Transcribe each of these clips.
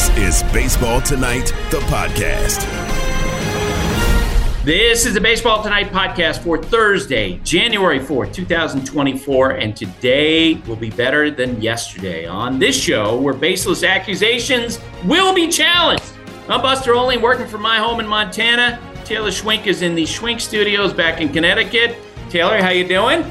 This is Baseball Tonight, the podcast. This is the Baseball Tonight podcast for Thursday, January 4th, 2024. And today will be better than yesterday. On this show, where baseless accusations will be challenged. I'm Buster Olney, working from my home in Montana. Taylor Schwenk is in the Schwenk Studios back in Connecticut. Taylor, how you doing?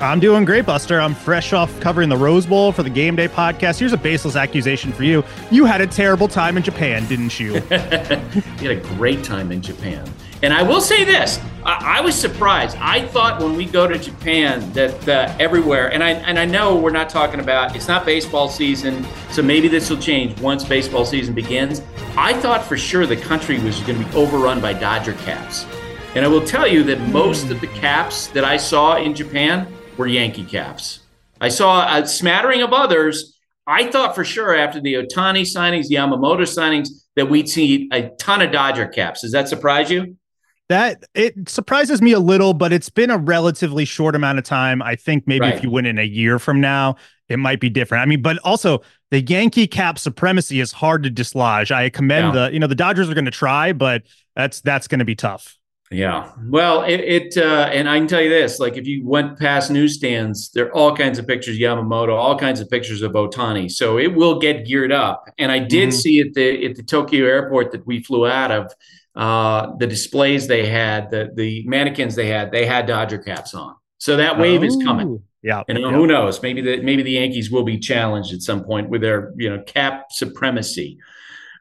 I'm doing great, Buster. I'm fresh off covering the Rose Bowl for the Game Day podcast. Here's a baseless accusation for you. You had a terrible time in Japan, didn't you? you had a great time in Japan. And I will say this: I, I was surprised. I thought when we go to Japan that uh, everywhere, and I and I know we're not talking about it's not baseball season, so maybe this will change once baseball season begins. I thought for sure the country was going to be overrun by Dodger caps, and I will tell you that most of the caps that I saw in Japan were Yankee caps. I saw a smattering of others. I thought for sure after the Ohtani signings, the Yamamoto signings, that we'd see a ton of Dodger caps. Does that surprise you? That it surprises me a little, but it's been a relatively short amount of time. I think maybe right. if you win in a year from now, it might be different. I mean, but also the Yankee cap supremacy is hard to dislodge. I commend yeah. the, you know, the Dodgers are going to try, but that's that's going to be tough. Yeah. Well, it, it uh, and I can tell you this: like, if you went past newsstands, there are all kinds of pictures of Yamamoto, all kinds of pictures of Ohtani. So it will get geared up. And I did mm-hmm. see at the at the Tokyo airport that we flew out of uh, the displays they had, the the mannequins they had, they had Dodger caps on. So that wave oh, is coming. Oh, yeah. And yeah. who knows? Maybe the maybe the Yankees will be challenged at some point with their you know cap supremacy.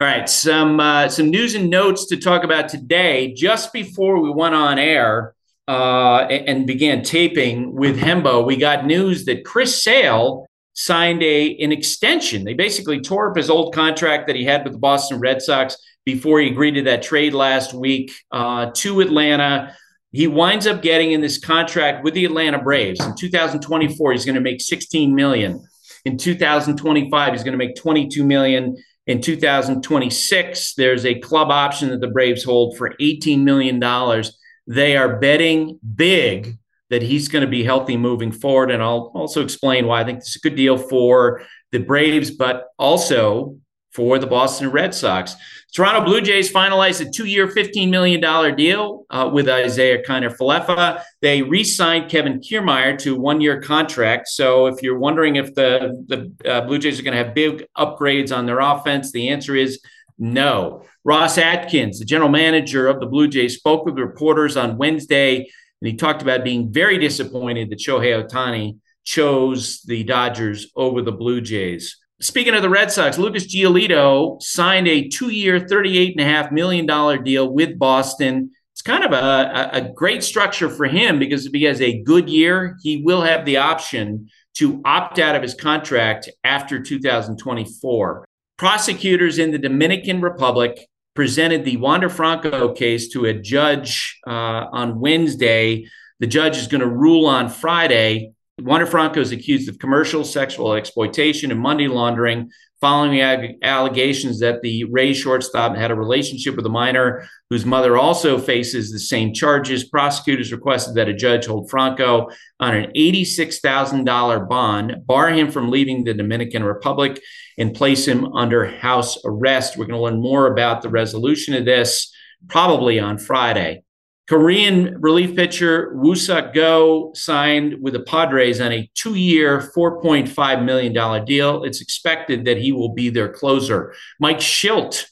All right, some uh, some news and notes to talk about today. Just before we went on air uh, and began taping with Hembo, we got news that Chris Sale signed a an extension. They basically tore up his old contract that he had with the Boston Red Sox before he agreed to that trade last week uh, to Atlanta. He winds up getting in this contract with the Atlanta Braves. In 2024, he's going to make 16 million. In 2025, he's going to make 22 million. In 2026, there's a club option that the Braves hold for 18 million dollars. They are betting big that he's going to be healthy moving forward, and I'll also explain why I think it's a good deal for the Braves, but also for the Boston Red Sox. Toronto Blue Jays finalized a two-year, $15 million deal uh, with Isiah Kiner-Falefa. They re-signed Kevin Kiermaier to one-year contract. So if you're wondering if the, the uh, Blue Jays are going to have big upgrades on their offense, the answer is no. Ross Atkins, the general manager of the Blue Jays, spoke with reporters on Wednesday, and he talked about being very disappointed that Shohei Ohtani chose the Dodgers over the Blue Jays. Speaking of the Red Sox, Lucas Giolito signed a two-year, $38.5 million deal with Boston. It's kind of a, a great structure for him because if he has a good year, he will have the option to opt out of his contract after 2024. Prosecutors in the Dominican Republic presented the Wander Franco case to a judge uh, on Wednesday. The judge is going to rule on Friday. Wander Franco is accused of commercial sexual exploitation and money laundering following ag- allegations that the Rays shortstop had a relationship with a minor whose mother also faces the same charges. Prosecutors requested that a judge hold Franco on an $86,000 bond, bar him from leaving the Dominican Republic, and place him under house arrest. We're going to learn more about the resolution of this probably on Friday. Korean relief pitcher Woo Suk Go signed with the Padres on a two year, $4.5 million deal. It's expected that he will be their closer. Mike Shildt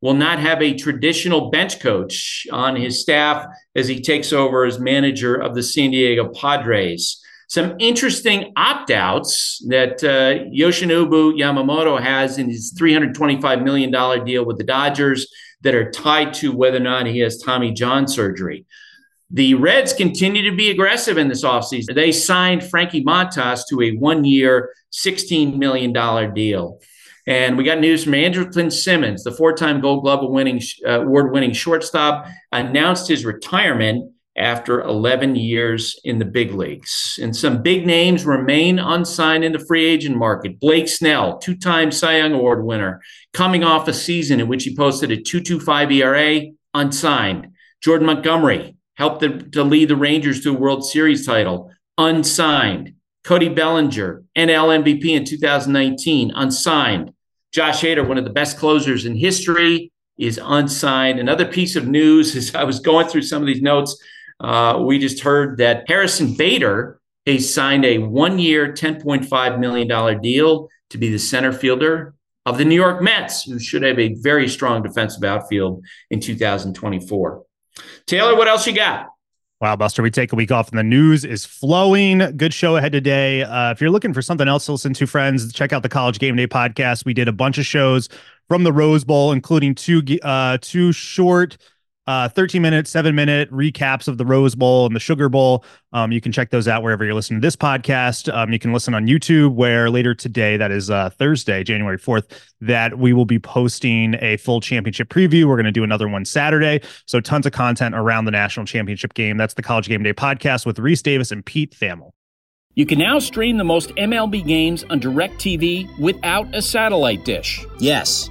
will not have a traditional bench coach on his staff as he takes over as manager of the San Diego Padres. Some interesting opt outs that uh, Yoshinobu Yamamoto has in his $325 million deal with the Dodgers that are tied to whether or not he has Tommy John surgery. The Reds continue to be aggressive in this offseason. They signed Frankie Montas to a one year, $16 million deal. And we got news from Andrelton Simmons, the four time Gold Glove uh, award winning shortstop, announced his retirement after 11 years in the big leagues. And some big names remain unsigned in the free agent market. Blake Snell, two time Cy Young Award winner, coming off a season in which he posted a 2.25 ERA, unsigned. Jordan Montgomery helped the, to lead the Rangers to a World Series title, unsigned. Cody Bellinger, NL MVP in 2019, unsigned. Josh Hader, one of the best closers in history, is unsigned. Another piece of news as I was going through some of these notes, uh, we just heard that Harrison Bader has signed a one year, $10.5 million deal to be the center fielder of the New York Mets, who should have a very strong defensive outfield in 2024. Taylor, what else you got? Wow, Buster, we take a week off and the news is flowing. Good show ahead today. Uh, if you're looking for something else to listen to, friends, check out the College Game Day podcast. We did a bunch of shows from the Rose Bowl, including two uh, two short uh, 13 minute, seven minute recaps of the Rose Bowl and the Sugar Bowl. Um, you can check those out wherever you're listening to this podcast. Um, you can listen on YouTube, where later today, that is uh, Thursday, January 4th, that we will be posting a full championship preview. We're going to do another one Saturday. So, tons of content around the national championship game. That's the College Game Day podcast with Rece Davis and Pete Thamel. You can now stream the most MLB games on DirecTV without a satellite dish. Yes.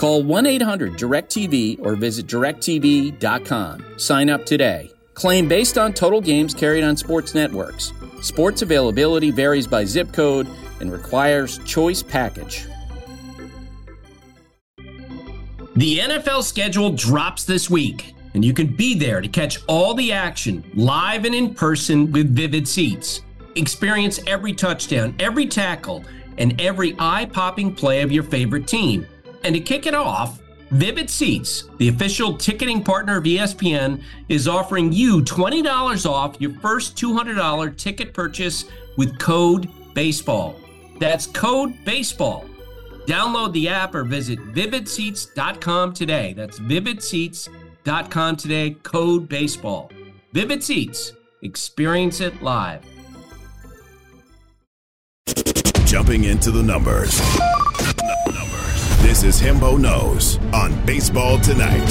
Call 1 800 DirecTV or visit directv.com. Sign up today. Claim based on total games carried on sports networks. Sports availability varies by zip code and requires choice package. The NFL schedule drops this week, and you can be there to catch all the action live and in person with Vivid Seats. Experience every touchdown, every tackle, and every eye popping play of your favorite team. And to kick it off, Vivid Seats, the official ticketing partner of ESPN, is offering you $20 off your first $200 ticket purchase with code BASEBALL. That's code BASEBALL. Download the app or visit vividseats.com today. That's vividseats.com today, code BASEBALL. Vivid Seats, experience it live. Jumping into the numbers. This is Hembo Knows on Baseball Tonight.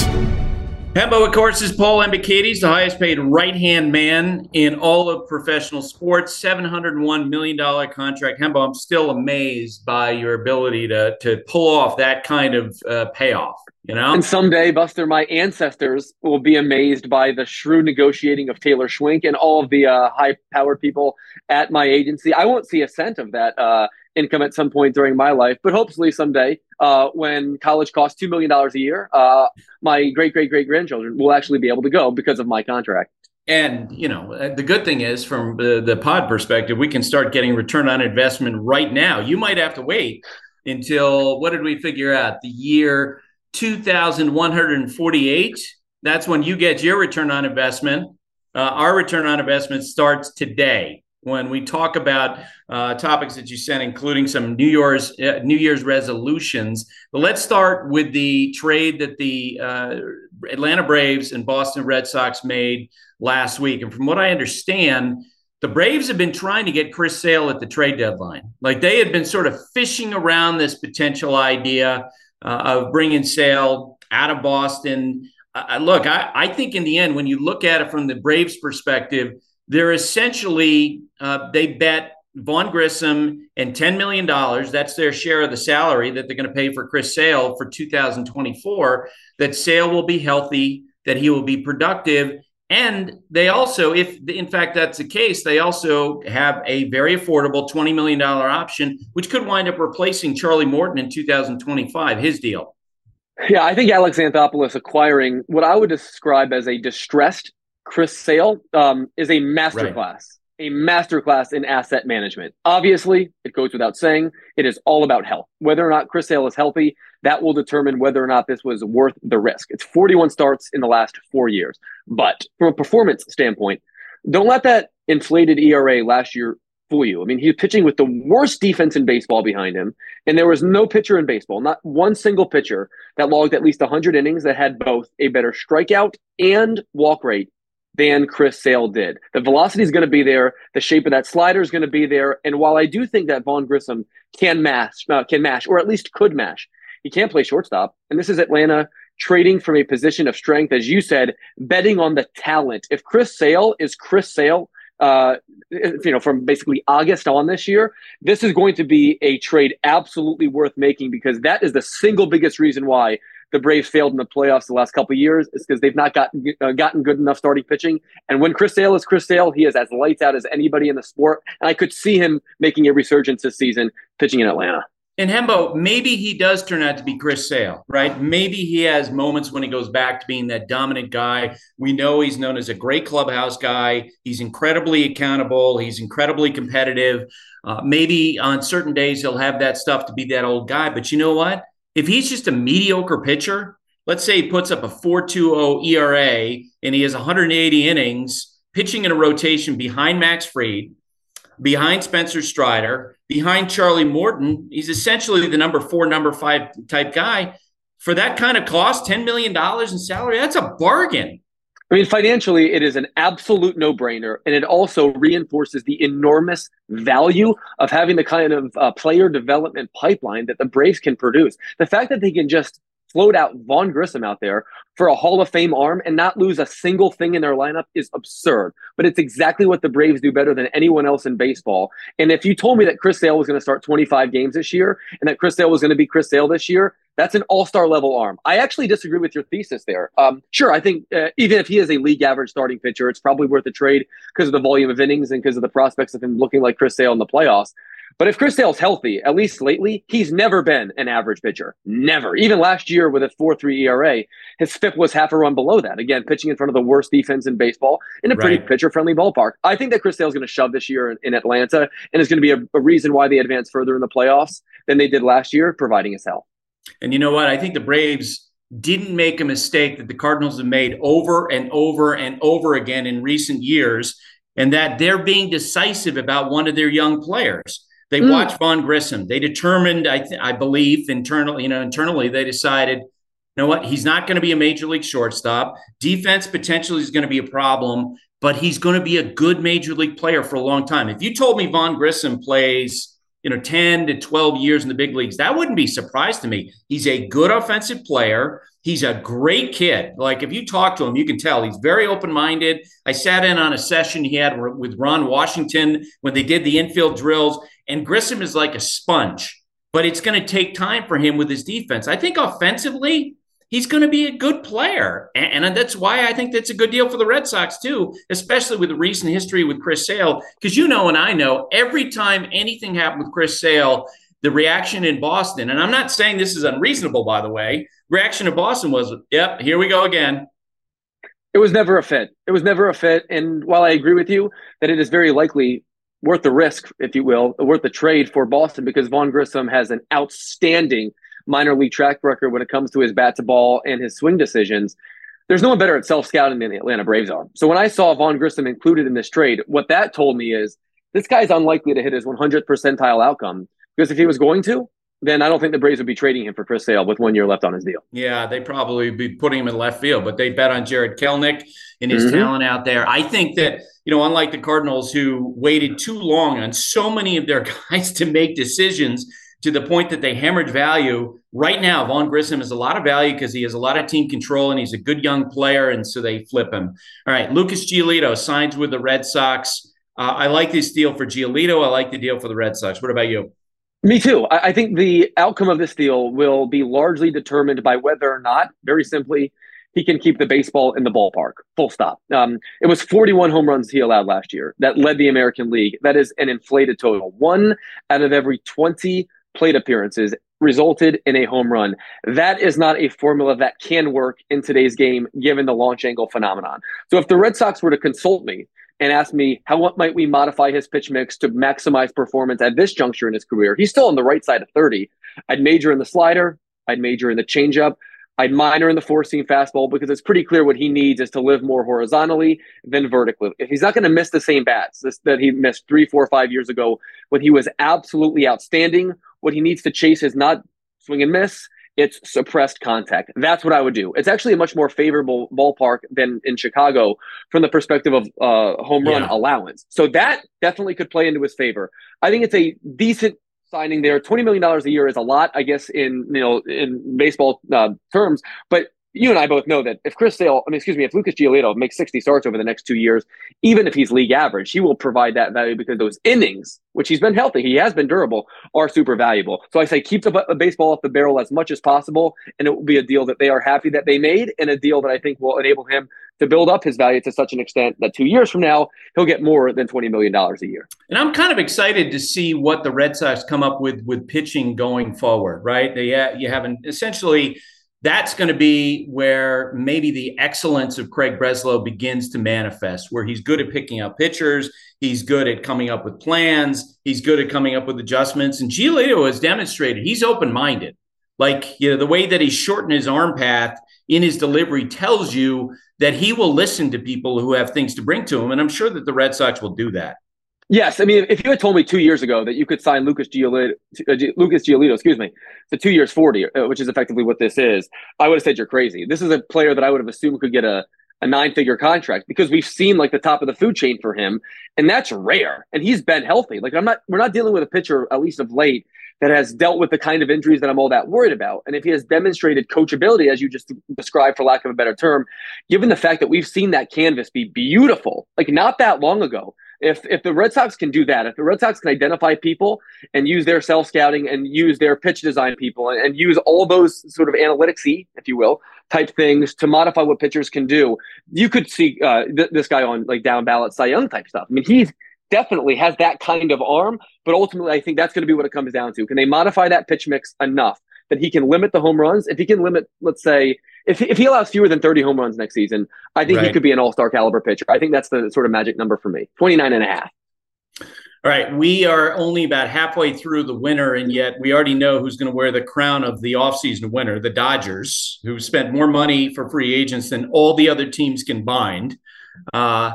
Hembo, of course, is Paul Hembekides, the highest paid right hand man in all of professional sports. $701 million contract. Hembo, I'm still amazed by your ability to, to pull off that kind of uh, payoff. You know? And someday, Buster, my ancestors will be amazed by the shrewd negotiating of Taylor Schwenk and all of the uh, high powered people at my agency. I won't see a cent of that uh, income at some point during my life, but hopefully someday, uh, when college costs $2 million a year, uh, my great great great grandchildren will actually be able to go because of my contract. And you know, uh, the good thing is, from the, the pod perspective, we can start getting return on investment right now. You might have to wait until what did we figure out? The year 2148. That's when you get your return on investment. Uh, our return on investment starts today when we talk about uh, topics that you sent, including some New Year's uh, New Year's resolutions. But let's start with the trade that the uh, Atlanta Braves and Boston Red Sox made last week. And from what I understand, the Braves have been trying to get Chris Sale at the trade deadline. Like they had been sort of fishing around this potential idea uh, of bringing Sale out of Boston. Uh, look, I, I think in the end, when you look at it from the Braves' perspective they're essentially uh, they bet Vaughn Grissom and $10 million. That's their share of the salary that they're going to pay for Chris Sale for 2024. That Sale will be healthy, that he will be productive. And they also, if in fact that's the case, they also have a very affordable $20 million option, which could wind up replacing Charlie Morton in 2025, his deal. Yeah, I think Alex Anthopoulos acquiring what I would describe as a distressed Chris Sale um, is a masterclass, right. a masterclass in asset management. Obviously, it goes without saying, it is all about health. Whether or not Chris Sale is healthy, that will determine whether or not this was worth the risk. It's 41 starts in the last four years. But from a performance standpoint, don't let that inflated ERA last year fool you. I mean, he's pitching with the worst defense in baseball behind him, and there was no pitcher in baseball, not one single pitcher that logged at least 100 innings that had both a better strikeout and walk rate than Chris Sale did. The velocity is going to be there. The shape of that slider is going to be there. And while I do think that Vaughn Grissom can mash, uh, can mash, or at least could mash, he can't play shortstop. And this is Atlanta trading from a position of strength, as you said, betting on the talent. If Chris Sale is Chris Sale, uh, you know, from basically August on this year, this is going to be a trade absolutely worth making because that is the single biggest reason why the Braves failed in the playoffs the last couple years is because they've not gotten uh, gotten good enough starting pitching. And when Chris Sale is Chris Sale, he is as lights out as anybody in the sport. And I could see him making a resurgence this season pitching in Atlanta. And Hembo, maybe he does turn out to be Chris Sale, right? Maybe he has moments when he goes back to being that dominant guy. We know he's known as a great clubhouse guy. He's incredibly accountable. He's incredibly competitive. Uh, maybe on certain days he'll have that stuff to be that old guy. But you know what? If he's just a mediocre pitcher, let's say he puts up a 4.20 ERA and he has 180 innings pitching in a rotation behind Max Fried, behind Spencer Strider, behind Charlie Morton. He's essentially the number four, number five type guy. For that kind of cost, $10 million in salary, that's a bargain. I mean, financially, it is an absolute no brainer. And it also reinforces the enormous value of having the kind of uh, player development pipeline that the Braves can produce. The fact that they can just float out Vaughn Grissom out there for a Hall of Fame arm and not lose a single thing in their lineup is absurd. But it's exactly what the Braves do better than anyone else in baseball. And if you told me that Chris Sale was going to start 25 games this year and that Chris Sale was going to be Chris Sale this year, that's an all-star level arm. I actually disagree with your thesis there. Um, sure, I think uh, even if he is a league average starting pitcher, it's probably worth a trade because of the volume of innings and because of the prospects of him looking like Chris Sale in the playoffs. But if Chris Sale's healthy, at least lately, he's never been an average pitcher. Never. Even last year with a 4 3 ERA, his FIP was half a run below that. Again, pitching in front of the worst defense in baseball in a pretty pitcher friendly ballpark. I think that Chris Sale's going to shove this year in, in Atlanta and is going to be a, a reason why they advance further in the playoffs than they did last year, providing his health. And you know what? I think the Braves didn't make a mistake that the Cardinals have made over and over and over again in recent years, and that they're being decisive about one of their young players. They mm. watched Vaughn Grissom. They determined, I, th- I believe, internally, you know, internally, they decided, you know what, he's not going to be a major league shortstop. Defense potentially is going to be a problem, but he's going to be a good major league player for a long time. If you told me Vaughn Grissom plays, you know, 10 to 12 years in the big leagues, that wouldn't be surprise to me. He's a good offensive player. He's a great kid. Like if you talk to him, you can tell he's very open minded. I sat in on a session he had with Ron Washington when they did the infield drills, and Grissom is like a sponge, but it's going to take time for him with his defense. I think offensively, he's going to be a good player. And, and, that's why I think that's a good deal for the Red Sox, too, especially with the recent history with Chris Sale. Because you know, and I know every time anything happened with Chris Sale, the reaction in Boston, and I'm not saying this is unreasonable, by the way, reaction in Boston was, yep, here we go again. It was never a fit. It was never a fit. And while I agree with you that it is very likely worth the risk, if you will, worth the trade for Boston because Vaughn Grissom has an outstanding minor league track record when it comes to his bat to ball and his swing decisions. There's no one better at self scouting than the Atlanta Braves are. So when I saw Vaughn Grissom included in this trade, what that told me is this guy's unlikely to hit his 100 percentile outcome because if he was going to, then I don't think the Braves would be trading him for Chris Sale with one year left on his deal. Yeah, they probably be putting him in left field, but they bet on Jarred Kelenic and his mm-hmm. talent out there. I think that, you know, unlike the Cardinals who waited too long on so many of their guys to make decisions to the point that they hemorrhage value, right now, Vaughn Grissom has a lot of value because he has a lot of team control and he's a good young player. And so they flip him. All right, Lucas Giolito signs with the Red Sox. Uh, I like this deal for Giolito. I like the deal for the Red Sox. What about you? Me too. I, I think the outcome of this deal will be largely determined by whether or not, very simply, he can keep the baseball in the ballpark. Full stop. Um, it was 41 home runs he allowed last year. That led the American League. That is an inflated total. One out of every 20 plate appearances resulted in a home run. That is not a formula that can work in today's game, given the launch angle phenomenon. So if the Red Sox were to consult me and ask me how what might we modify his pitch mix to maximize performance at this juncture in his career, he's still on the right side of 30. I'd major in the slider, I'd major in the changeup. I'd minor in the four seam fastball because it's pretty clear what he needs is to live more horizontally than vertically. If he's not going to miss the same bats that he missed three, four, five years ago when he was absolutely outstanding, what he needs to chase is not swing and miss it's suppressed contact. That's what I would do. It's actually a much more favorable ballpark than in Chicago from the perspective of uh, home run yeah. allowance. So that definitely could play into his favor. I think it's a decent signing there. Twenty million dollars a year is a lot, I guess, in you know in baseball uh, terms. But you and I both know that if Chris Sale, I mean, excuse me, if Lucas Giolito makes 60 starts over the next two years, even if he's league average, he will provide that value because those innings, which he's been healthy, he has been durable, are super valuable. So I say keep the, baseball off the barrel as much as possible, and it will be a deal that they are happy that they made, and a deal that I think will enable him to build up his value to such an extent that two years from now he'll get more than twenty million dollars a year. And I'm kind of excited to see what the Red Sox come up with with pitching going forward. Right? They you have an essentially that's going to be where maybe the excellence of Craig Breslow begins to manifest, where he's good at picking out pitchers, he's good at coming up with plans, he's good at coming up with adjustments. And Giolito has demonstrated he's open minded. Like, you know, the way that he shortened his arm path in his delivery tells you that he will listen to people who have things to bring to him. And I'm sure that the Red Sox will do that. Yes, I mean, if you had told me two years ago that you could sign Lucas Giolito, uh, Lucas Giolito, excuse me, to two years forty, uh, which is effectively what this is, I would have said you're crazy. This is a player that I would have assumed could get a, a nine figure contract because we've seen like the top of the food chain for him, and that's rare. And he's been healthy. Like I'm not, we're not dealing with a pitcher, at least of late, that has dealt with the kind of injuries that I'm all that worried about. And if he has demonstrated coachability, as you just described, for lack of a better term, given the fact that we've seen that canvas be beautiful, like not that long ago if if the Red Sox can do that, if the Red Sox can identify people and use their self scouting and use their pitch design people and, and use all those sort of analyticsy, if you will, type things to modify what pitchers can do, you could see uh, th- this guy on like down ballot Cy Young type stuff. I mean, he's definitely has that kind of arm, but ultimately, I think that's going to be what it comes down to. Can they modify that pitch mix enough that he can limit the home runs? If he can limit, let's say, if, if he allows fewer than 30 home runs next season, I think right. he could be an all star caliber pitcher. I think that's the sort of magic number for me 29 and a half. All right, we are only about halfway through the winter, and yet we already know who's going to wear the crown of the offseason winner, the Dodgers, who spent more money for free agents than all the other teams combined. Uh,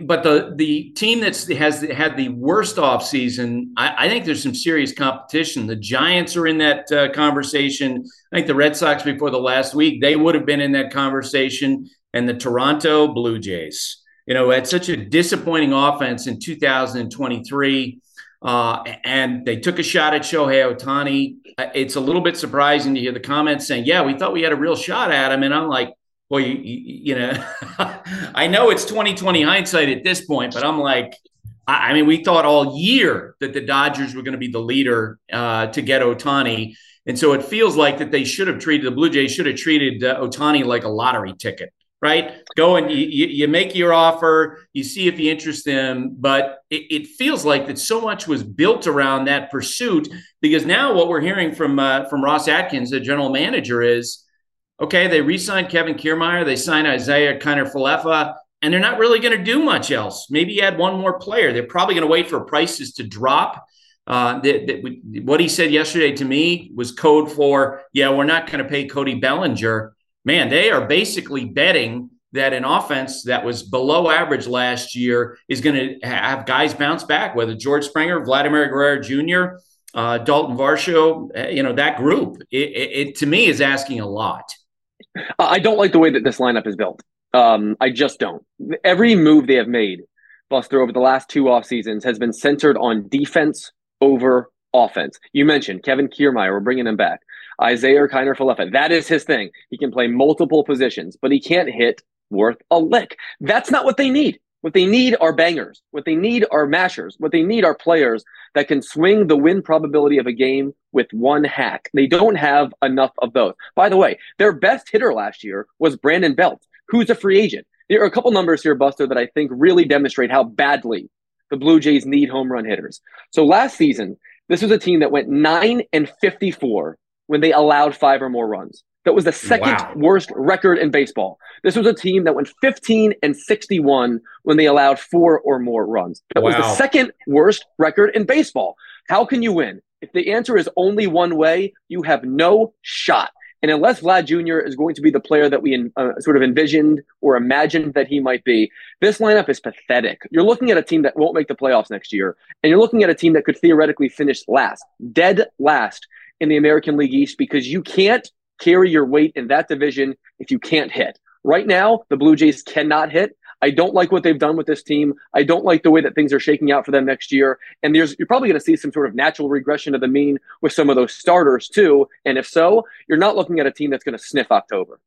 but the the team that's has had the worst offseason, I, I think there's some serious competition. The Giants are in that uh, conversation. I think the Red Sox before the last week they would have been in that conversation, and the Toronto Blue Jays. You know, had such a disappointing offense in 2023. Uh, and they took a shot at Shohei Ohtani. It's a little bit surprising to hear the comments saying, "Yeah, we thought we had a real shot at him," and I'm like, well, you, you, know, I know it's 2020 hindsight at this point, but I'm like, I, I mean, we thought all year that the Dodgers were going to be the leader uh, to get Ohtani. And so it feels like that they should have treated the Blue Jays should have treated uh, Ohtani like a lottery ticket, right? Go and you, you, make your offer, you see if you interest them, but it, it, feels like that so much was built around that pursuit because now what we're hearing from uh, from Ross Atkins, the general manager, is Okay, they re-signed Kevin Kiermaier, they signed Isiah Kiner-Falefa, and they're not really going to do much else. Maybe add one more player. They're probably going to wait for prices to drop. Uh, that, that, what he said yesterday to me was code for, yeah, we're not going to pay Cody Bellinger. Man, they are basically betting that an offense that was below average last year is going to have guys bounce back, whether George Springer, Vladimir Guerrero Jr., uh, Dalton Varsho, eh, you know, that group, it, it, it to me is asking a lot. I don't like the way that this lineup is built. Um, I just don't. Every move they have made, Buster, over the last two off seasons has been centered on defense over offense. You mentioned Kevin Kiermaier. We're bringing him back. Isiah Kiner-Falefa. That is his thing. He can play multiple positions, but he can't hit worth a lick. That's not what they need. What they need are bangers. What they need are mashers. What they need are players that can swing the win probability of a game with one hack. They don't have enough of those. By the way, their best hitter last year was Brandon Belt, who's a free agent. There are a couple numbers here, Buster, that I think really demonstrate how badly the Blue Jays need home run hitters. So last season, this was a team that went 9 and 54 when they allowed five or more runs. That was the second wow. worst record in baseball. This was a team that went 15 and 61 when they allowed four or more runs. That wow. was the second worst record in baseball. How can you win? If the answer is only one way, you have no shot. And unless Vlad Jr. is going to be the player that we uh, sort of envisioned or imagined that he might be, this lineup is pathetic. You're looking at a team that won't make the playoffs next year, and you're looking at a team that could theoretically finish last, dead last in the American League East because you can't carry your weight in that division if you can't hit. Right now, the Blue Jays cannot hit. I don't like what they've done with this team. I don't like the way that things are shaking out for them next year. And there's you're probably going to see some sort of natural regression of the mean with some of those starters too. And if so, you're not looking at a team that's going to sniff October.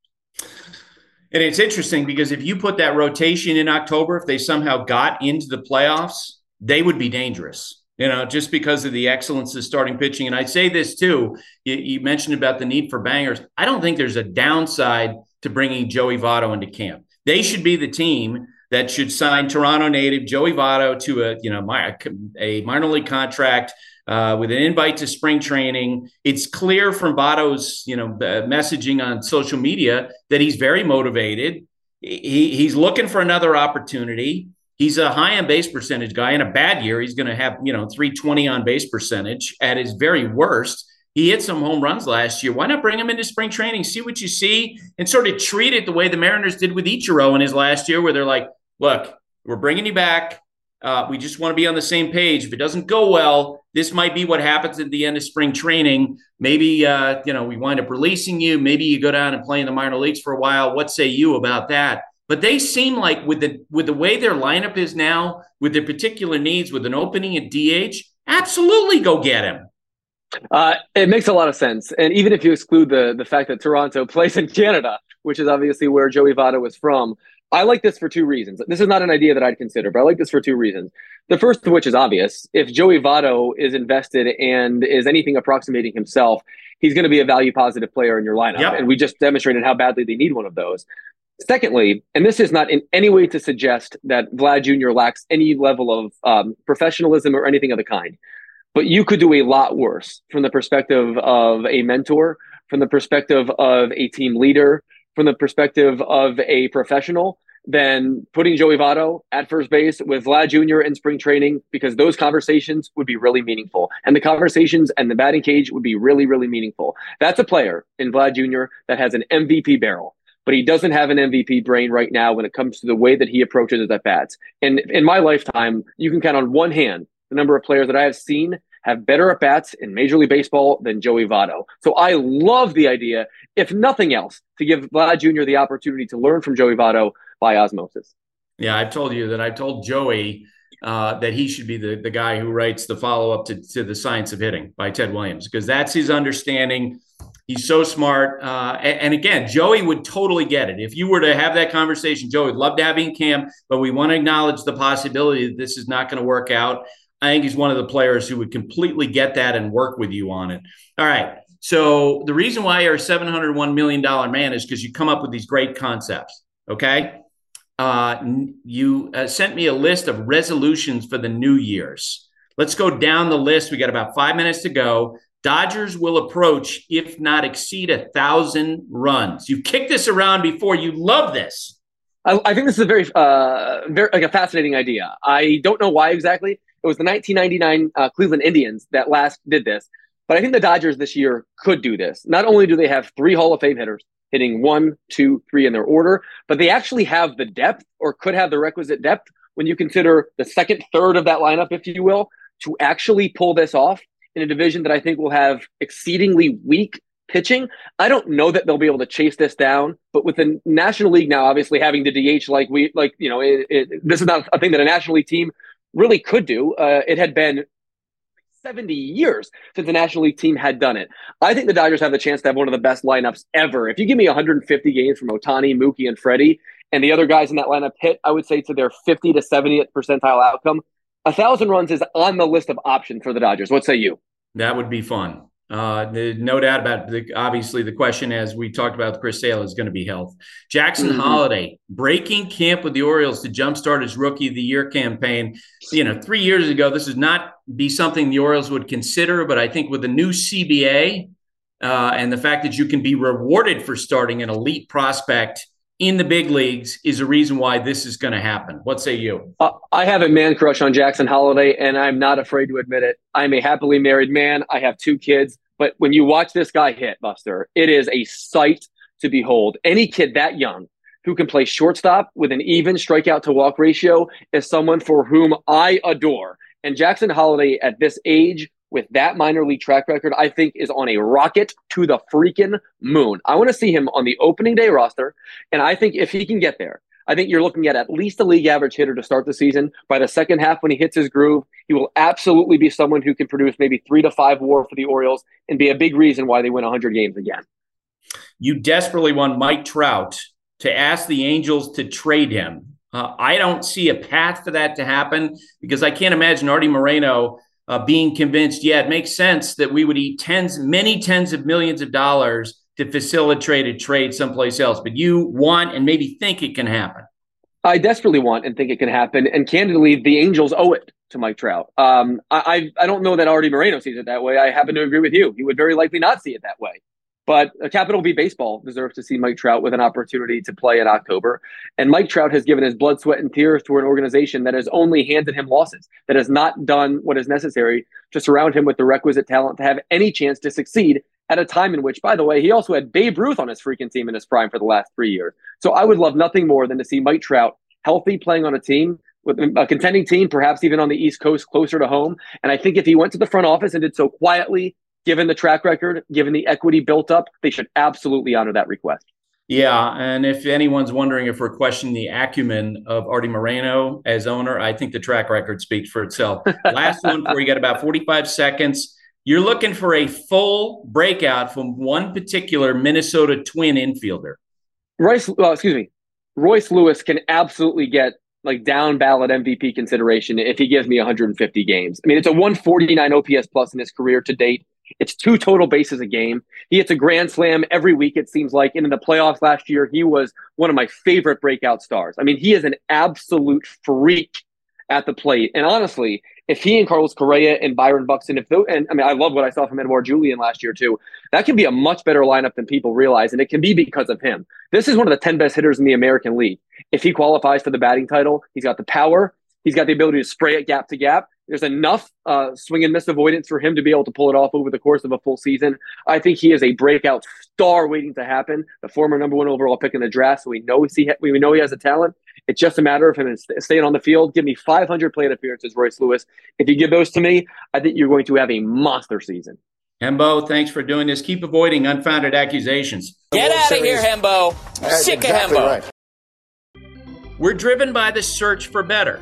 And it's interesting because if you put that rotation in October, if they somehow got into the playoffs, they would be dangerous. You know, just because of the excellence of starting pitching. And I say this too. You, you mentioned about the need for bangers. I don't think there's a downside to bringing Joey Votto into camp. They should be the team that should sign Toronto native Joey Votto to a you know my, a minor league contract uh, with an invite to spring training. It's clear from Votto's, you know, messaging on social media that he's very motivated. He, he's looking for another opportunity. He's a high on base percentage guy. In a bad year, he's going to have, you know, 320 on base percentage at his very worst. He hit some home runs last year. Why not bring him into spring training, see what you see, and sort of treat it the way the Mariners did with Ichiro in his last year, where they're like, look, we're bringing you back. Uh, we just want to be on the same page. If it doesn't go well, this might be what happens at the end of spring training. Maybe uh, you know we wind up releasing you. Maybe you go down and play in the minor leagues for a while. What say you about that? But they seem like with the with the way their lineup is now, with their particular needs, with an opening at DH, absolutely go get him. Uh, it makes a lot of sense, and even if you exclude the the fact that Toronto plays in Canada, which is obviously where Joey Votto was from, I like this for two reasons. This is not an idea that I'd consider, but I like this for two reasons. The first of which is obvious. If Joey Votto is invested and is anything approximating himself, he's going to be a value positive player in your lineup. Yep. And we just demonstrated how badly they need one of those. Secondly, and this is not in any way to suggest that Vlad Jr. lacks any level of um, professionalism or anything of the kind, but you could do a lot worse from the perspective of a mentor, from the perspective of a team leader, from the perspective of a professional than putting Joey Votto at first base with Vlad Jr. in spring training because those conversations would be really meaningful. And the conversations and the batting cage would be really, really meaningful. That's a player in Vlad Jr. that has an MVP barrel, but he doesn't have an MVP brain right now when it comes to the way that he approaches his at bats. And in my lifetime, you can count on one hand the number of players that I have seen have better at bats in Major League Baseball than Joey Votto. So I love the idea, if nothing else, to give Vlad Jr. the opportunity to learn from Joey Votto by osmosis. Yeah, I've told you that I've told Joey uh, that he should be the, the guy who writes the follow up to, to The Science of Hitting by Ted Williams, because that's his understanding. He's so smart. Uh, and, and, again, Joey would totally get it. If you were to have that conversation, Joey would love to have in camp, but we want to acknowledge the possibility that this is not going to work out. I think he's one of the players who would completely get that and work with you on it. All right. So the reason why you're a $701 million man is because you come up with these great concepts. Okay. Uh, you uh, sent me a list of resolutions for the New Year's. Let's go down the list. We got about five minutes to go. Dodgers will approach, if not exceed, a thousand runs. You've kicked this around before. You love this. I, I think this is a very, uh, very like a fascinating idea. I don't know why exactly. It was the 1999 uh, Cleveland Indians that last did this. But I think the Dodgers this year could do this. Not only do they have three Hall of Fame hitters hitting one, two, three in their order, but they actually have the depth or could have the requisite depth when you consider the second third of that lineup, if you will, to actually pull this off in a division that I think will have exceedingly weak pitching. I don't know that they'll be able to chase this down, but with the National League now obviously having the DH like we like, you know, it, it, this is not a thing that a National League team really could do. Uh, it had been 70 years since the National League team had done it. I think the Dodgers have the chance to have one of the best lineups ever. If you give me 150 games from Ohtani, Mookie, and Freddie, and the other guys in that lineup hit, I would say to their 50 to 70th percentile outcome, a thousand runs is on the list of options for the Dodgers. What say you? That would be fun. Uh, no doubt about the obviously the question as we talked about Chris Sale is going to be health. Jackson mm-hmm. Holliday breaking camp with the Orioles to jumpstart his rookie of the year campaign. You know, three years ago, this would not be something the Orioles would consider, but I think with the new CBA uh, and the fact that you can be rewarded for starting an elite prospect in the big leagues is a reason why this is going to happen. What say you? Uh, I have a man crush on Jackson Holliday, and I'm not afraid to admit it. I'm a happily married man. I have two kids. But when you watch this guy hit, Buster, it is a sight to behold. Any kid that young who can play shortstop with an even strikeout to walk ratio is someone for whom I adore. And Jackson Holliday at this age with that minor league track record, I think is on a rocket to the freaking moon. I want to see him on the opening day roster. And I think if he can get there, I think you're looking at at least a league average hitter to start the season. By the second half, when he hits his groove, he will absolutely be someone who can produce maybe three to five WAR for the Orioles and be a big reason why they win 100 games again. You desperately want Mike Trout to ask the Angels to trade him. Uh, I don't see a path for that to happen because I can't imagine Arte Moreno uh, being convinced, yeah, it makes sense that we would eat tens, many tens of millions of dollars to facilitate a trade someplace else. But you want and maybe think it can happen. I desperately want and think it can happen. And candidly, the Angels owe it to Mike Trout. Um, I, I don't know that Arte Moreno sees it that way. I happen to agree with you. He would very likely not see it that way. But a Capital B baseball deserves to see Mike Trout with an opportunity to play in October. And Mike Trout has given his blood, sweat, and tears to an organization that has only handed him losses, that has not done what is necessary to surround him with the requisite talent to have any chance to succeed at a time in which, by the way, he also had Babe Ruth on his freaking team in his prime for the last three years. So I would love nothing more than to see Mike Trout healthy playing on a team with a contending team, perhaps even on the East Coast, closer to home. And I think if he went to the front office and did so quietly given the track record, given the equity built up, they should absolutely honor that request. Yeah, and if anyone's wondering if we're questioning the acumen of Arte Moreno as owner, I think the track record speaks for itself. Last one for you got about 45 seconds. You're looking for a full breakout from one particular Minnesota Twin infielder. Royce, well, excuse me, Royce Lewis can absolutely get like down ballot MVP consideration if he gives me 150 games. I mean, it's a 149 OPS plus in his career to date. It's two total bases a game. He hits a grand slam every week, it seems like. And in the playoffs last year, he was one of my favorite breakout stars. I mean, he is an absolute freak at the plate. And honestly, if he and Carlos Correa and Byron Buxton, if those, and I mean, I love what I saw from Edouard Julien last year too. That can be a much better lineup than people realize, and it can be because of him. This is one of the ten best hitters in the American League. If he qualifies for the batting title, he's got the power, he's got the ability to spray it gap to gap, there's enough uh, swing and miss avoidance for him to be able to pull it off over the course of a full season. I think he is a breakout star waiting to happen. The former number one overall pick in the draft, so we know he we know he has a talent. It's just a matter of him staying on the field. Give me 500 plate appearances, Royce Lewis. If you give those to me, I think you're going to have a monster season. Hembo, thanks for doing this. Keep avoiding unfounded accusations. Get out of here, Hembo. Sick exactly of Hembo. Right. We're driven by the search for better.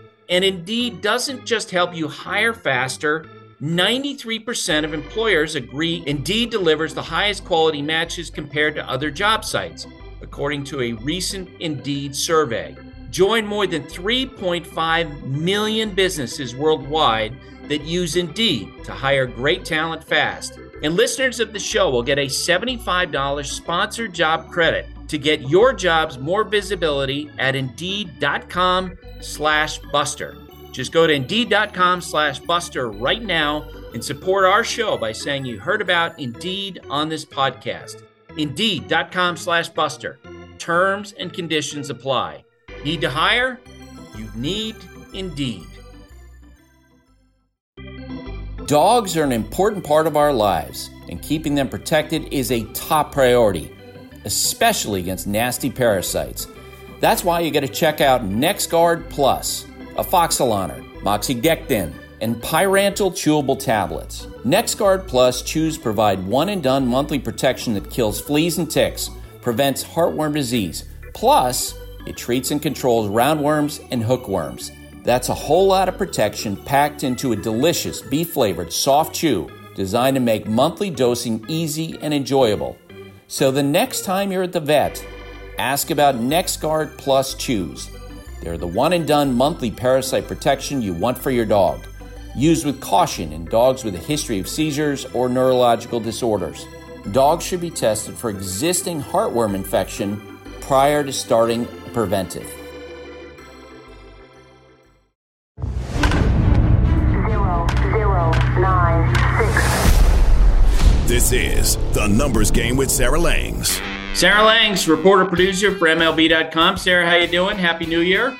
And Indeed doesn't just help you hire faster. 93% of employers agree Indeed delivers the highest quality matches compared to other job sites, according to a recent Indeed survey. Join more than 3.5 million businesses worldwide that use Indeed to hire great talent fast. And listeners of the show will get a $75 sponsored job credit to get your jobs more visibility at Indeed.com slash Buster. Just go to Indeed.com slash Buster right now and support our show by saying you heard about Indeed on this podcast. Indeed.com slash Buster. Terms and conditions apply. Need to hire? You need Indeed. Dogs are an important part of our lives, and keeping them protected is a top priority, especially against nasty parasites. That's why you got to check out NexGard Plus, afoxolaner, moxidectin, and pyrantel chewable tablets. NexGard Plus chews provide one and done monthly protection that kills fleas and ticks, prevents heartworm disease, plus it treats and controls roundworms and hookworms. That's a whole lot of protection packed into a delicious beef flavored soft chew designed to make monthly dosing easy and enjoyable. So the next time you're at the vet, ask about NexGard Plus Chews. They're the one and done monthly parasite protection you want for your dog. Used with caution in dogs with a history of seizures or neurological disorders. Dogs should be tested for existing heartworm infection prior to starting preventive. This is the Numbers Game with Sarah Langs. Sarah Langs, reporter producer for MLB.com. Sarah, how are you doing? Happy New Year.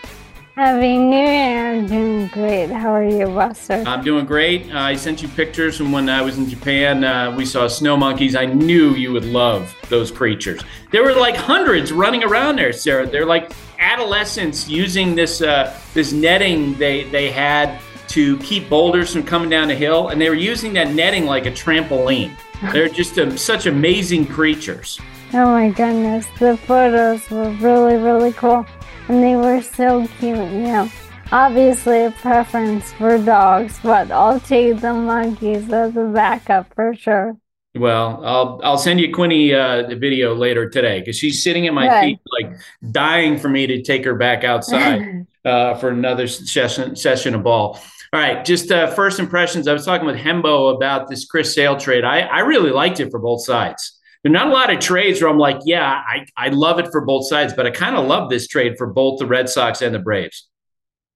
Happy New Year. I'm doing great. How are you, Buster? I'm doing great. Uh, I sent you pictures from when I was in Japan. Uh, we saw snow monkeys. I knew you would love those creatures. There were like hundreds running around there, Sarah. They're like adolescents using this uh, this netting they they had to keep boulders from coming down the hill, and they were using that netting like a trampoline. They're just um, such amazing creatures. Oh my goodness, the photos were really, really cool. And they were so cute, you know. Obviously, a preference for dogs, but I'll take the monkeys as a backup for sure. Well, I'll I'll send you Quinny uh, the video later today because she's sitting at my Good. feet, like dying for me to take her back outside uh, for another session session of ball. All right, just uh, first impressions. I was talking with Hembo about this Chris Sale trade. I I really liked it for both sides There's not a lot of trades where I'm like, yeah, I, I love it for both sides, but I kind of love this trade for both the Red Sox and the Braves.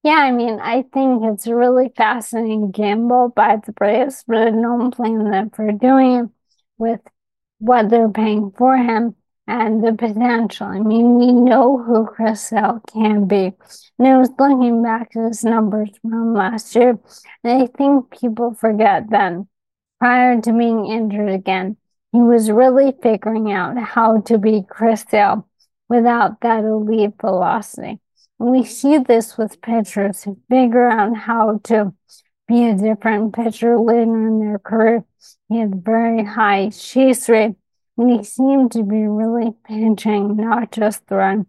Yeah, I mean, I think it's a really fascinating gamble by the Braves, but no one blame them for doing it with what they're paying for him and the potential. I mean, we know who Chris Sale can be. And I was looking back at his numbers from last year, and I think people forget then, prior to being injured again, he was really figuring out how to be Chris Sale without that elite velocity. And we see this with pitchers who figure out how to be a different pitcher later in their career. He had very high chase rate, and he seemed to be really pitching, not just throwing.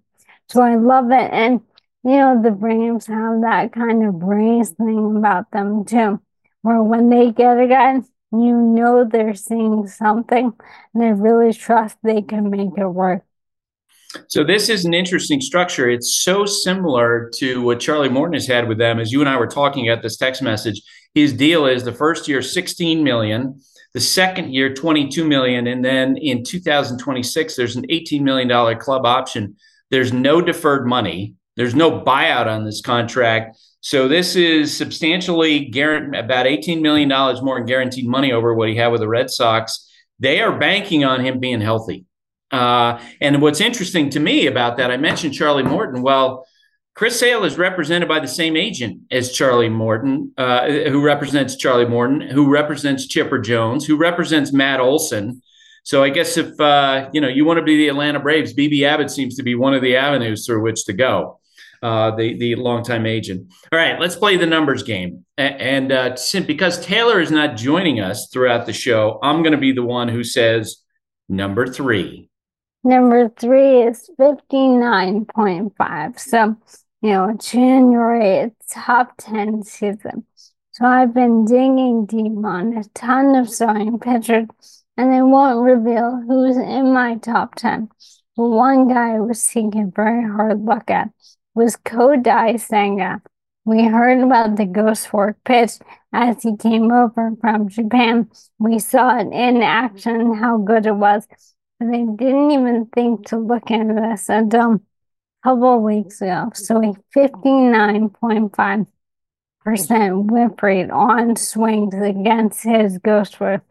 So I love it. And, you know, the Braves have that kind of brace thing about them too, where when they get a guy, you know they're seeing something and they really trust they can make it work. So this is an interesting structure. It's so similar to what Charlie Morton has had with them. As you and I were talking at this text message, his deal is the first year 16 million, the second year 22 million, and then in 2026 there's an 18 million dollar club option. There's no deferred money. There's no buyout on this contract. So this is substantially guaranteed about $18 million more in guaranteed money over what he had with the Red Sox. They are banking on him being healthy. Uh, and what's interesting to me about that, I mentioned Charlie Morton. Well, Chris Sale is represented by the same agent as Charlie Morton, uh, who represents Charlie Morton, who represents Chipper Jones, who represents Matt Olson. So I guess if uh, you know you want to be the Atlanta Braves, BB Abbott seems to be one of the avenues through which to go uh, the the longtime agent. All right, let's play the numbers game. And uh, because Taylor is not joining us throughout the show, I'm going to be the one who says number three. Number three is fifty nine point five. So you know, January top ten season. So I've been digging deep on a ton of starting pitchers, and they won't reveal who's in my top ten. But one guy I was taking a very hard look at was Kodai Senga. We heard about the ghost fork pitch as he came over from Japan. We saw it in action, how good it was. But I didn't even think to look into this until couple weeks ago. So a 59.5% whiff rate on swings against his ghost fork.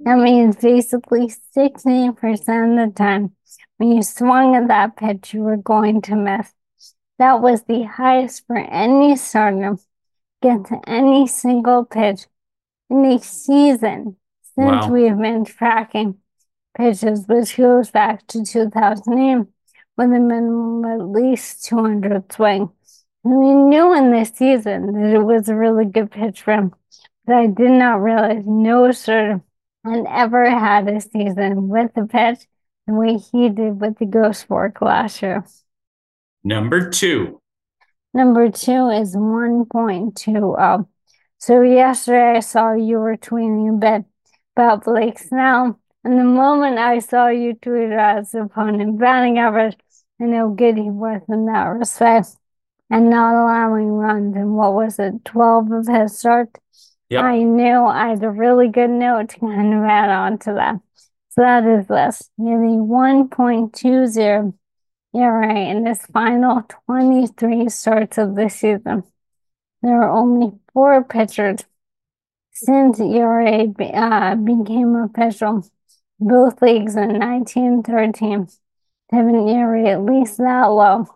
That means basically 60% of the time when you swung at that pitch, you were going to miss. That was the highest for any starter against any single pitch in a season since wow. we've been tracking pitches, which goes back to 2008 with a minimum of at least 200 swings. We knew in this season that it was a really good pitch for him, but I did not realize no starter had ever had a season with the pitch the way he did with the Ghost Fork last year. Number two. Number two is 1.20. So yesterday I saw you were tweeting a bit about Blake Snell. And the moment I saw you tweet his opponent batting average and how good he was in that respect and not allowing runs in what was it, 12 of his starts, yep. I knew I had a really good note to kind of add on to that. So that is this. Nearly 1.20 ERA in his final 23 starts of the season. There are only four pitchers since ERA uh, became official both leagues in 1913 haven't nearly at least that low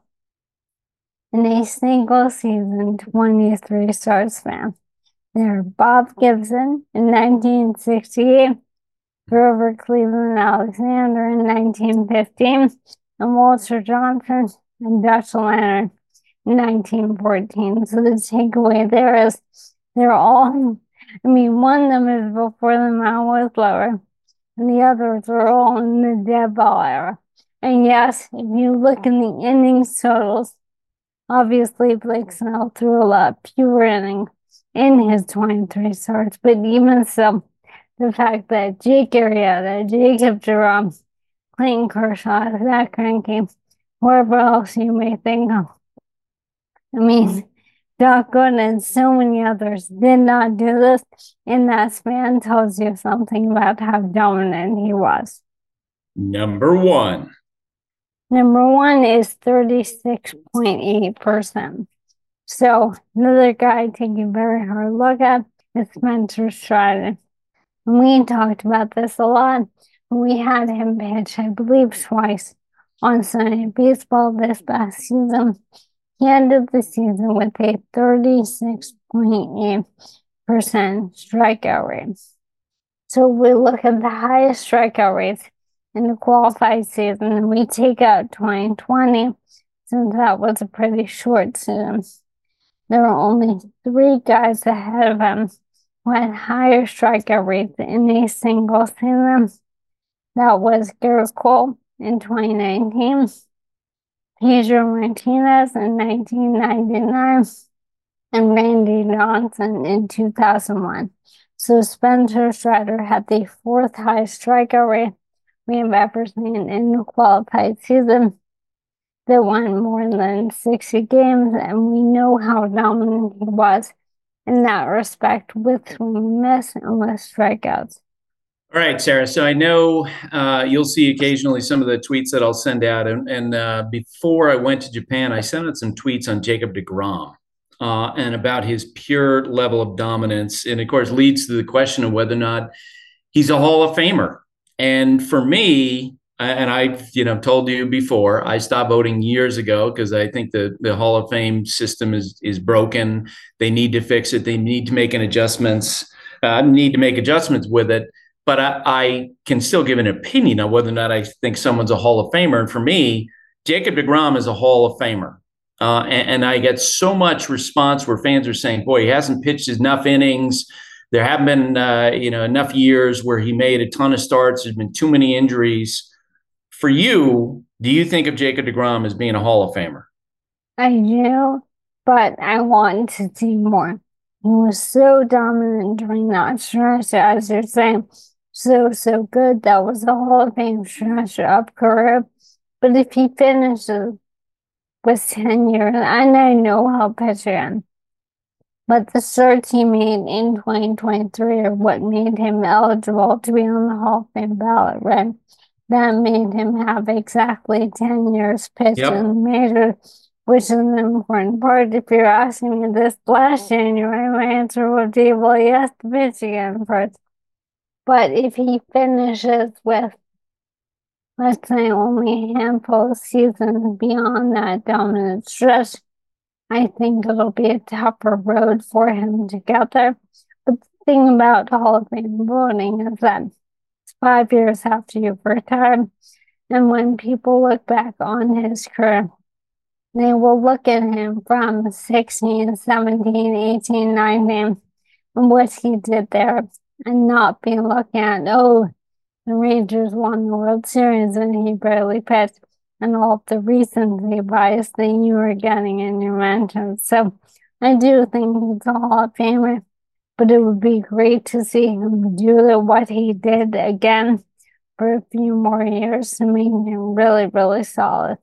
in a single season 23 start span. There, are Bob Gibson in 1968, Grover Cleveland Alexander in 1915, and Walter Johnson and Dutch Leonard in 1914. So the takeaway there is they're all, I mean, one of them is before the mound was lower, and the others are all in the dead ball era. And yes, if you look in the innings totals, obviously Blake mm-hmm. Snell threw a lot fewer innings in his 23 starts, but even so, the fact that Jake Arrieta, Jacob DeGrom, Clayton Kershaw, Zack Greinke, whoever else you may think of. I mean, Doc Gooden and so many others did not do this, and that span tells you something about how dominant he was. Number one. Number one is 36.8%. So another guy taking a very hard look at is Spencer Strider. We talked about this a lot. We had him pitch, I believe, twice on Sunday Baseball this past season. He ended the season with a 36.8% strikeout rate. So we look at the highest strikeout rates in the qualified season we take out 2020 since that was a pretty short season. There were only three guys ahead of him who had higher strikeout rates in a single season. That was Gerrit Cole in 2019 Pedro Martinez in 1999, and Randy Johnson in 2001. So Spencer Strider had the fourth highest strikeout rate ever seen in a qualified season that won more than 60 games, and we know how dominant he was in that respect with swing miss and with strikeouts. All right, Sarah. So I know uh, you'll see occasionally some of the tweets that I'll send out. And, and uh, before I went to Japan, I sent out some tweets on Jacob DeGrom uh, and about his pure level of dominance. And of course, leads to the question of whether or not he's a Hall of Famer. And for me, and I've you know told you before, I stopped voting years ago because I think the the Hall of Fame system is is broken. They need to fix it. They need to make an adjustments. Uh, need to make adjustments with it but I, I, can still give an opinion on whether or not I think someone's a Hall of Famer. And for me, Jacob DeGrom is a Hall of Famer. Uh, and, and, I get so much response where fans are saying, boy, he hasn't pitched enough innings. There haven't been, uh, you know, enough years where he made a ton of starts. There's been too many injuries. For you, do you think of Jacob DeGrom as being a Hall of Famer? I do, but I want to see more. He was so dominant during that stretch, as you're saying so, so good. That was a Hall of Fame stretch up career. But if he finishes with 10 years, and I know he'll pitch again, but the starts he made in 2023 are what made him eligible to be on the Hall of Fame ballot, right? That made him have exactly 10 years pitched yep. in the majors, which is an important part. If you're asking me this last January, my answer would be, well, yes, to pitch again first. But if he finishes with, let's say, only a handful of seasons beyond that dominant stretch, I think it'll be a tougher road for him to get there. But the thing about Hall of Fame voting is that it's five years after you've retired. And when people look back on his career, they will look at him from 16, 17, 18, 19, and what he did there and not be looking at, oh, the Rangers won the World Series and he barely pitched, and all the recency bias that you were getting in your mentions. So I do think he's a Hall of Famer, but it would be great to see him do what he did again for a few more years to make him really, really solid.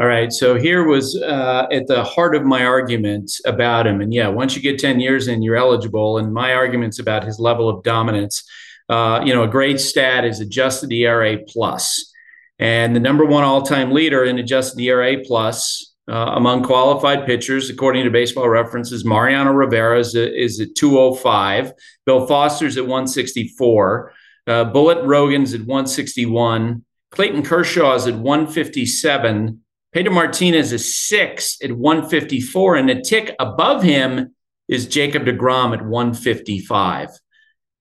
All right. So here was uh, at the heart of my argument about him. And yeah, once you get 10 years in, you're eligible. And my arguments about his level of dominance. Uh, you know, a great stat is adjusted ERA plus. And the number one all time leader in adjusted ERA plus uh, among qualified pitchers, according to baseball references, Mariano Rivera is, a, is at 205. Bill Foster's at 164. Uh, Bullet Rogan's at 161. Clayton Kershaw's at 157. Pedro Martinez is six at 154. And a tick above him is Jacob DeGrom at 155.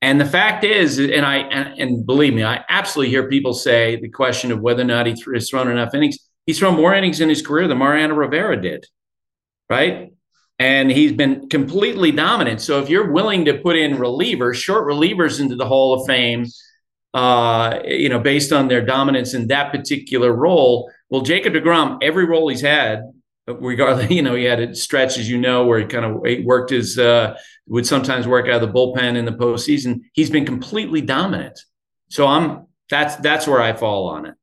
And the fact is, and I and, and, believe me, I absolutely hear people say the question of whether or not he th- has thrown enough innings. He's thrown more innings in his career than Mariano Rivera did, right? And he's been completely dominant. So if you're willing to put in relievers, short relievers into the Hall of Fame, uh, you know, based on their dominance in that particular role, well, Jacob DeGrom, every role he's had, regardless, you know, he had a stretch, as you know, where he kind of worked his, uh, would sometimes work out of the bullpen in the postseason. He's been completely dominant. So I'm that's that's where I fall on it.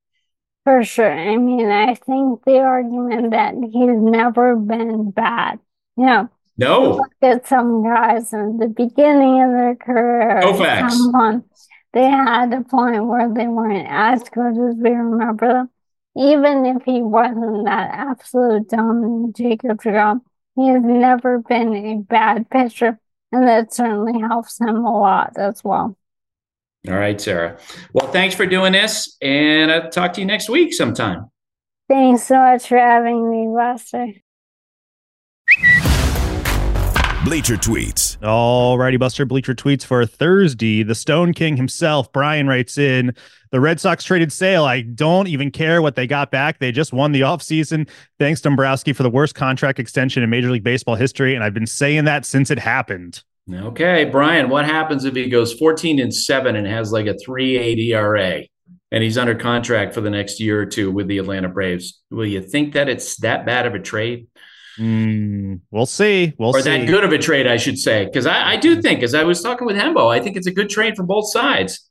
For sure. I mean, I think the argument that he's never been bad. You know, no. Look at some guys in the beginning of their career. Koufax. Someone, they had a point where they weren't as good as we remember them even if he wasn't that absolute dominant Jacob DeGrom, he has never been a bad pitcher, and that certainly helps him a lot as well. All right, Sarah. Well, thanks for doing this, and I'll talk to you next week sometime. Thanks so much for having me, Buster. Bleacher Tweets. All righty, Buster. Bleacher Tweets for Thursday. The Stone King himself, Brian, writes in the Red Sox traded Sale. I don't even care what they got back. They just won the offseason. Thanks, Dombrowski, for the worst contract extension in Major League Baseball history. And I've been saying that since it happened. Okay, Brian, what happens if he goes 14 and 7 and has like a 380 ERA and he's under contract for the next year or two with the Atlanta Braves? Will you think that it's that bad of a trade? Mm, we'll see. We'll or see. that good of a trade, I should say. Because I, I, do think, as I was talking with Hembo, I think it's a good trade for both sides.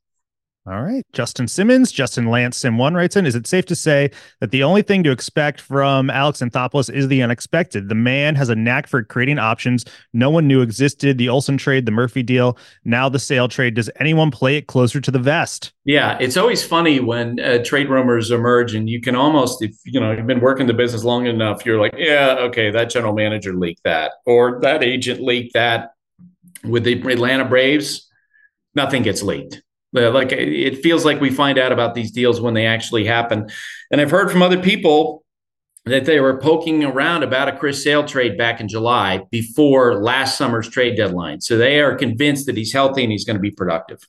All right. Justin Simmons, Justin Lance Sim One writes in Is it safe to say that the only thing to expect from Alex Anthopoulos is the unexpected? The man has a knack for creating options no one knew existed. The Olson trade, the Murphy deal, now the sale trade. Does anyone play it closer to the vest? Yeah, it's always funny when uh, trade rumors emerge, and you can almost, if you know, you've been working the business long enough, you're like, yeah, okay, that general manager leaked that, or that agent leaked that. With the Atlanta Braves, nothing gets leaked Uh, like it feels like we find out about these deals when they actually happen. And I've heard from other people that they were poking around about a Chris Sale trade back in July before last summer's trade deadline. So they are convinced that he's healthy and he's going to be productive.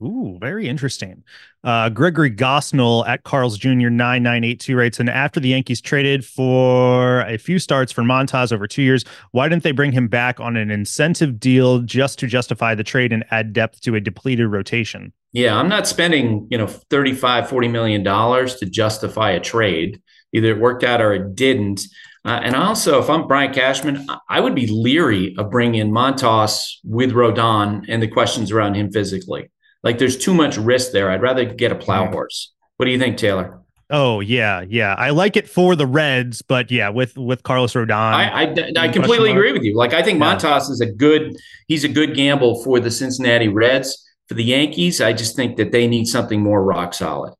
Ooh, very interesting. Uh, Gregory Gosnell at Carl's Jr. 9982 writes, and after the Yankees traded for a few starts for Montas over two years, why didn't they bring him back on an incentive deal just to justify the trade and add depth to a depleted rotation? Yeah, I'm not spending, you know, 35, 40 million dollars to justify a trade. Either it worked out or it didn't. Uh, and also, if I'm Brian Cashman, I would be leery of bringing in Montas with Rodon and the questions around him physically. Like, there's too much risk there. I'd rather get a plow horse. What do you think, Taylor? Oh yeah, yeah. I like it for the Reds, but yeah, with with Carlos Rodon, I I, I completely agree with you. Like, I think Montas is a good. He's a good gamble for the Cincinnati Reds for the Yankees, I just think that they need something more rock solid.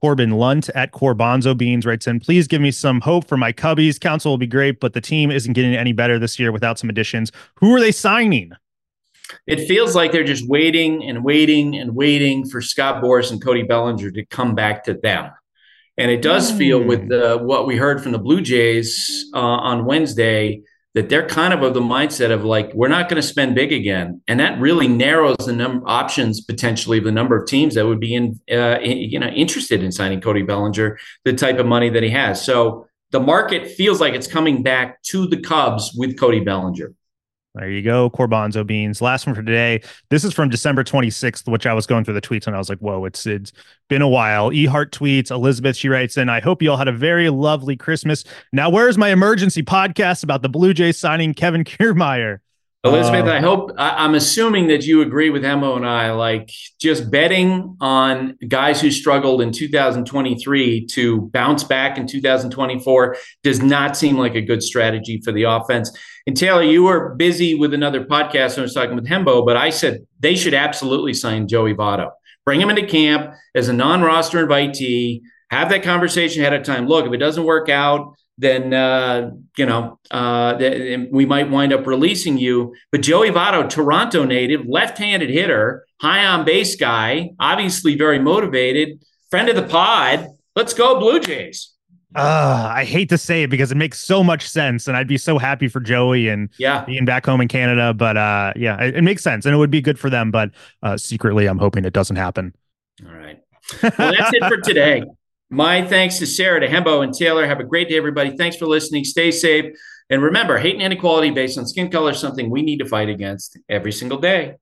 Corbin Lunt at Corbonzo Beans writes in, please give me some hope for my Cubbies. Counsell will be great, but the team isn't getting any better this year without some additions. Who are they signing? It feels like they're just waiting and waiting and waiting for Scott Boras and Cody Bellinger to come back to them. And it does feel with the, what we heard from the Blue Jays uh, on Wednesday that they're kind of of the mindset of like we're not going to spend big again. And that really narrows the number options potentially of the number of teams that would be in, uh, in, you know interested in signing Cody Bellinger the type of money that he has. So the market feels like it's coming back to the Cubs with Cody Bellinger there you go, Corbanzo beans. Last one for today. This is from December 26th, which I was going through the tweets and I was like, whoa, it's it's been a while. Ehart tweets, Elizabeth, she writes in, I hope you all had a very lovely Christmas. Now, where's my emergency podcast about the Blue Jays signing Kevin Kiermaier? Elizabeth, uh, I hope I, am assuming that you agree with Emma and I. Like just betting on guys who struggled in 2023 to bounce back in 2024 does not seem like a good strategy for the offense. And Taylor, you were busy with another podcast. I was talking with Hembo, but I said they should absolutely sign Joey Votto. Bring him into camp as a non-roster invitee. Have that conversation ahead of time. Look, if it doesn't work out, then uh, you know uh, th- we might wind up releasing you. But Joey Votto, Toronto native, left-handed hitter, high on base guy, obviously very motivated, friend of the pod. Let's go Blue Jays. Uh, I hate to say it because it makes so much sense, and I'd be so happy for Joey and yeah. being back home in Canada. But uh, yeah, it, it makes sense, and it would be good for them. But uh, secretly, I'm hoping it doesn't happen. All right. Well, that's it for today. My thanks to Sarah, to Hembo, and Taylor. Have a great day, everybody. Thanks for listening. Stay safe. And remember, hate and inequality based on skin color is something we need to fight against every single day.